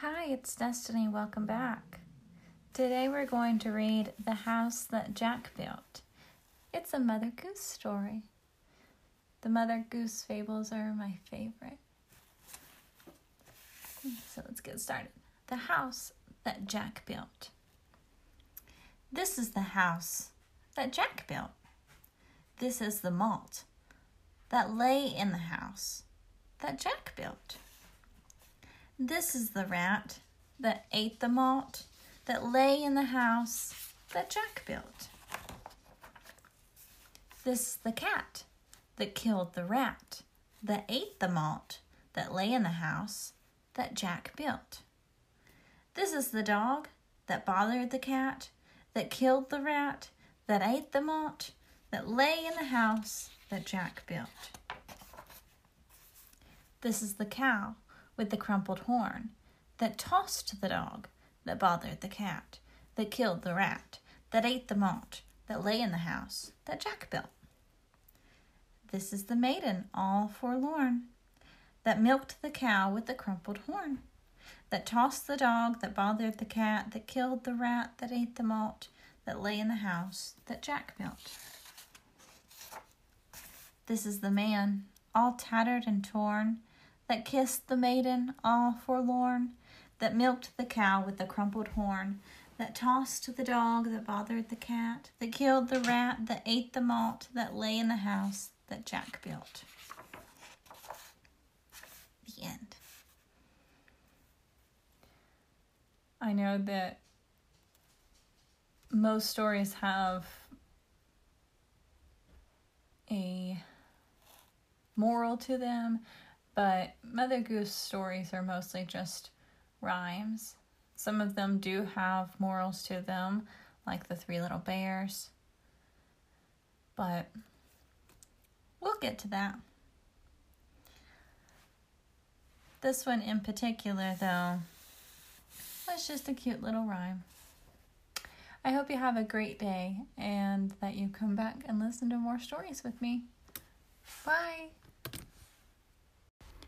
Hi, it's Destiny. Welcome back. Today we're going to read The House That Jack Built. It's a Mother Goose story. The Mother Goose fables are my favorite. So let's get started. The House That Jack Built. This is the house that Jack built. This is the malt that lay in the house that Jack built. This is the rat that ate the malt that lay in the house that Jack built. This is the cat that killed the rat that ate the malt that lay in the house that Jack built. This is the dog that bothered the cat that killed the rat that ate the malt that lay in the house that Jack built. This is the cow with the crumpled horn that tossed the dog that bothered the cat, that killed the rat, that ate the malt that lay in the house that Jack built. This is the maiden all forlorn that milked the cow with the crumpled horn, that tossed the dog that bothered the cat, that killed the rat, that ate the malt that lay in the house that Jack built. This is the man all tattered and torn that kissed the maiden all forlorn, that milked the cow with the crumpled horn, that tossed the dog that bothered the cat, that killed the rat, that ate the malt that lay in the house that Jack built. The end. I know that most stories have a moral to them but Mother Goose stories are mostly just rhymes. Some of them do have morals to them, like the Three Little Bears. But we'll get to that. This one in particular, though, was just a cute little rhyme. I hope you have a great day and that you come back and listen to more stories with me. Bye.